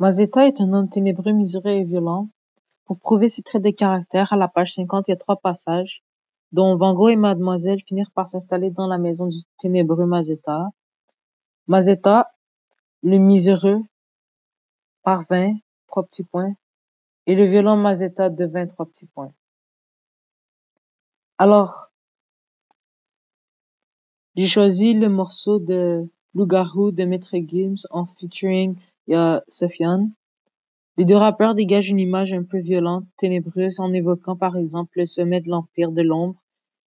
Mazeta est un homme ténébreux, mesuré et violent. Pour prouver ses traits de caractère, à la page 50, il y a trois passages, dont Van Gogh et Mademoiselle finirent par s'installer dans la maison du ténébreux Mazeta. Mazeta, le miséreux, parvint, trois petits points, et le violent Mazeta devint trois petits points. Alors, j'ai choisi le morceau de Loup-garou de Maître Gims en featuring a Sofiane. Les deux rappeurs dégagent une image un peu violente, ténébreuse, en évoquant par exemple le sommet de l'empire de l'ombre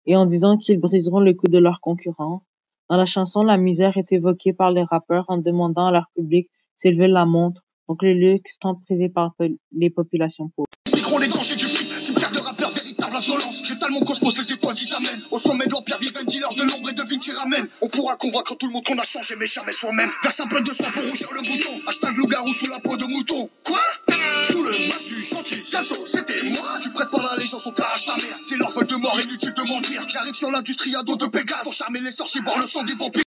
et en disant qu'ils briseront le cou de leurs concurrents. Dans la chanson, la misère est évoquée par les rappeurs en demandant à leur public s'ils veulent la montre, donc le luxe tant prisé par les populations pauvres. On pourra convaincre tout le monde qu'on a changé, mais jamais soi-même. Verse un peu de sang pour rougir le bouton. Hashtag loup-garou sous la peau de mouton. Quoi? Sous le masque du chantier, bientôt c'était moi. Tu prêtes pas l'allégeance, on t'arrache ta mère. C'est leur de mort, inutile de mentir. J'arrive sur l'industrie à dos de Pégase pour charmer les sorciers, boire le sang des vampires.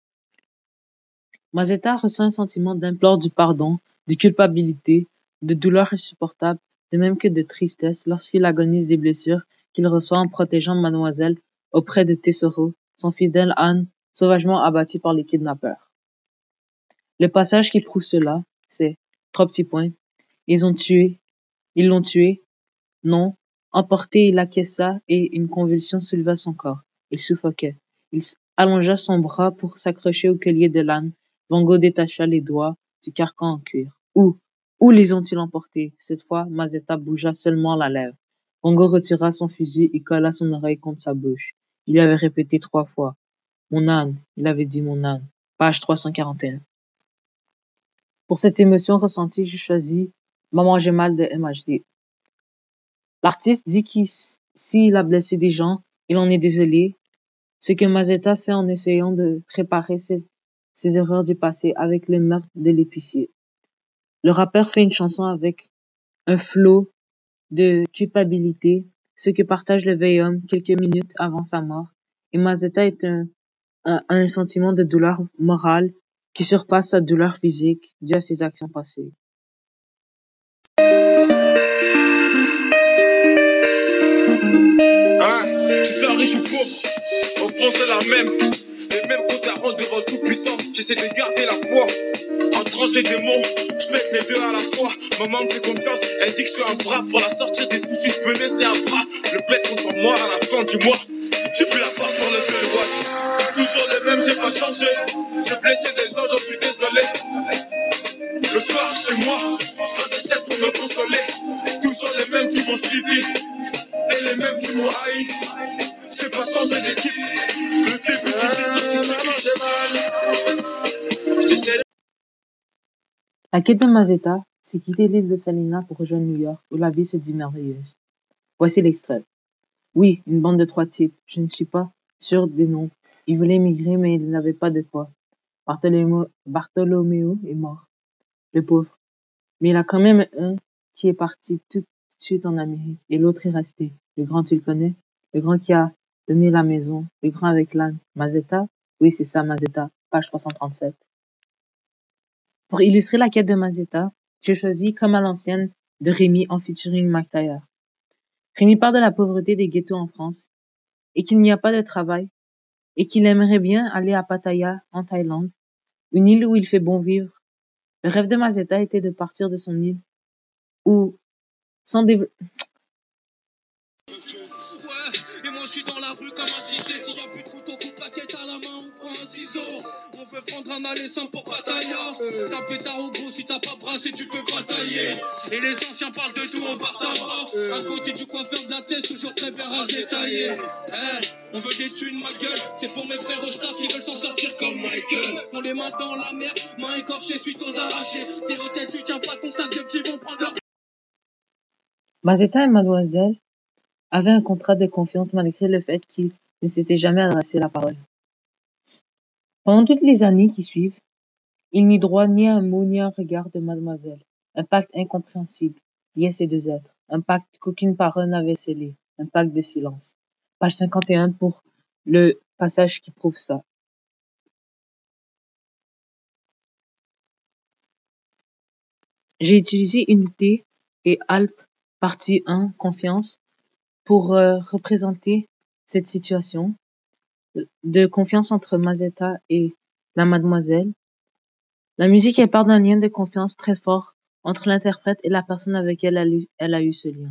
Mazetta ressent un sentiment d'implore du pardon, de culpabilité, de douleur insupportable, de même que de tristesse lorsqu'il agonise des blessures qu'il reçoit en protégeant Mademoiselle auprès de Tesoro, son fidèle âne sauvagement abattu par les kidnappeurs. Le passage qui prouve cela, c'est trois petits points. Ils ont tué, ils l'ont tué, non, emporté, il acquiesça et une convulsion souleva son corps. Il suffoquait. Il allongea son bras pour s'accrocher au collier de l'âne. Van Gogh détacha les doigts du carcan en cuir. Où, où les ont-ils emportés? Cette fois, Mazetta bougea seulement la lèvre. Pongo retira son fusil et colla son oreille contre sa bouche. Il avait répété trois fois. Mon âne, il avait dit mon âne. Page 341. Pour cette émotion ressentie, j'ai choisi Maman j'ai mal de MHD. L'artiste dit qu'il s'il a blessé des gens, il en est désolé, ce que Mazetta fait en essayant de préparer ses, erreurs du passé avec le meurtre de l'épicier. Le rappeur fait une chanson avec un flot de culpabilité, ce que partage le vieil homme quelques minutes avant sa mort, et Mazetta est un, un, sentiment de douleur morale qui surpasse sa douleur physique due à ses actions passées. Hein, tu sois riche ou pauvre, au fond c'est la même. Les mêmes à rendre devant tout puissant. J'essaie de garder la foi. En tranche des démons, je mets les deux à la fois. Maman me fait confiance, elle dit que je suis un bras. Pour la sortir des soucis, je peux laisser un bras. Le plaid contre moi à la fin du mois. J'ai pas changé. J'ai blessé des gens, j'en suis désolé. Le soir chez moi, je prends des cesse pour me consoler. Toujours les mêmes qui m'ont suivi. Et les mêmes qui m'ont haï. J'ai pas changé d'équipe. Le début du business, j'ai mal. La quête de Mazetta, c'est quitter l'île de Salina pour rejoindre New York, où la vie se dit merveilleuse. Voici l'extrait. Oui, une bande de trois types. Je ne suis pas sûr des noms. Ils voulaient émigrer, mais ils n'avaient pas de quoi. Bartholoméo est mort. Le pauvre. Mais il a quand même un qui est parti tout de suite en Amérique, et l'autre est resté. Le grand, tu le connais? Le grand qui a donné la maison. Le grand avec l'âne. Mazetta? Oui, c'est ça, Mazetta. Page 337. Pour illustrer la quête de Mazetta, j'ai choisi, comme à l'ancienne, de Rémi en featuring Mike Rémi parle de la pauvreté des ghettos en France et qu'il n'y a pas de travail et qu'il aimerait bien aller à Pattaya, en Thaïlande, une île où il fait bon vivre. Le rêve de Mazetta était de partir de son île où, sans développer prendre un aller sans pour Pattaya. Ça fait ta gros si t'as pas brassé, tu peux pas tailler. Et les anciens parlent de nous, on part À côté du coiffeur de la tête, toujours très bien rasé taillé. Hey, on veut des thunes, ma gueule. C'est pour mes frères au stars qui veulent s'en sortir comme Michael. On les mains dans la mer, mains écorchées suite aux arrachés. T'es tête, tu tiens pas ton sac de petits vont prendre leur. Mazetta et Mademoiselle avaient un contrat de confiance malgré le fait qu'ils ne s'étaient jamais adressé la parole. Pendant toutes les années qui suivent, il n'eut droit ni à un mot ni à un regard de mademoiselle. Un pacte incompréhensible liait ces deux êtres, un pacte qu'aucune parole n'avait scellé, un pacte de silence. Page 51 pour le passage qui prouve ça. J'ai utilisé Unité et Alpes, partie 1, confiance, pour euh, représenter cette situation de confiance entre Mazetta et la mademoiselle. La musique, elle part d'un lien de confiance très fort entre l'interprète et la personne avec qui elle a, eu, elle a eu ce lien.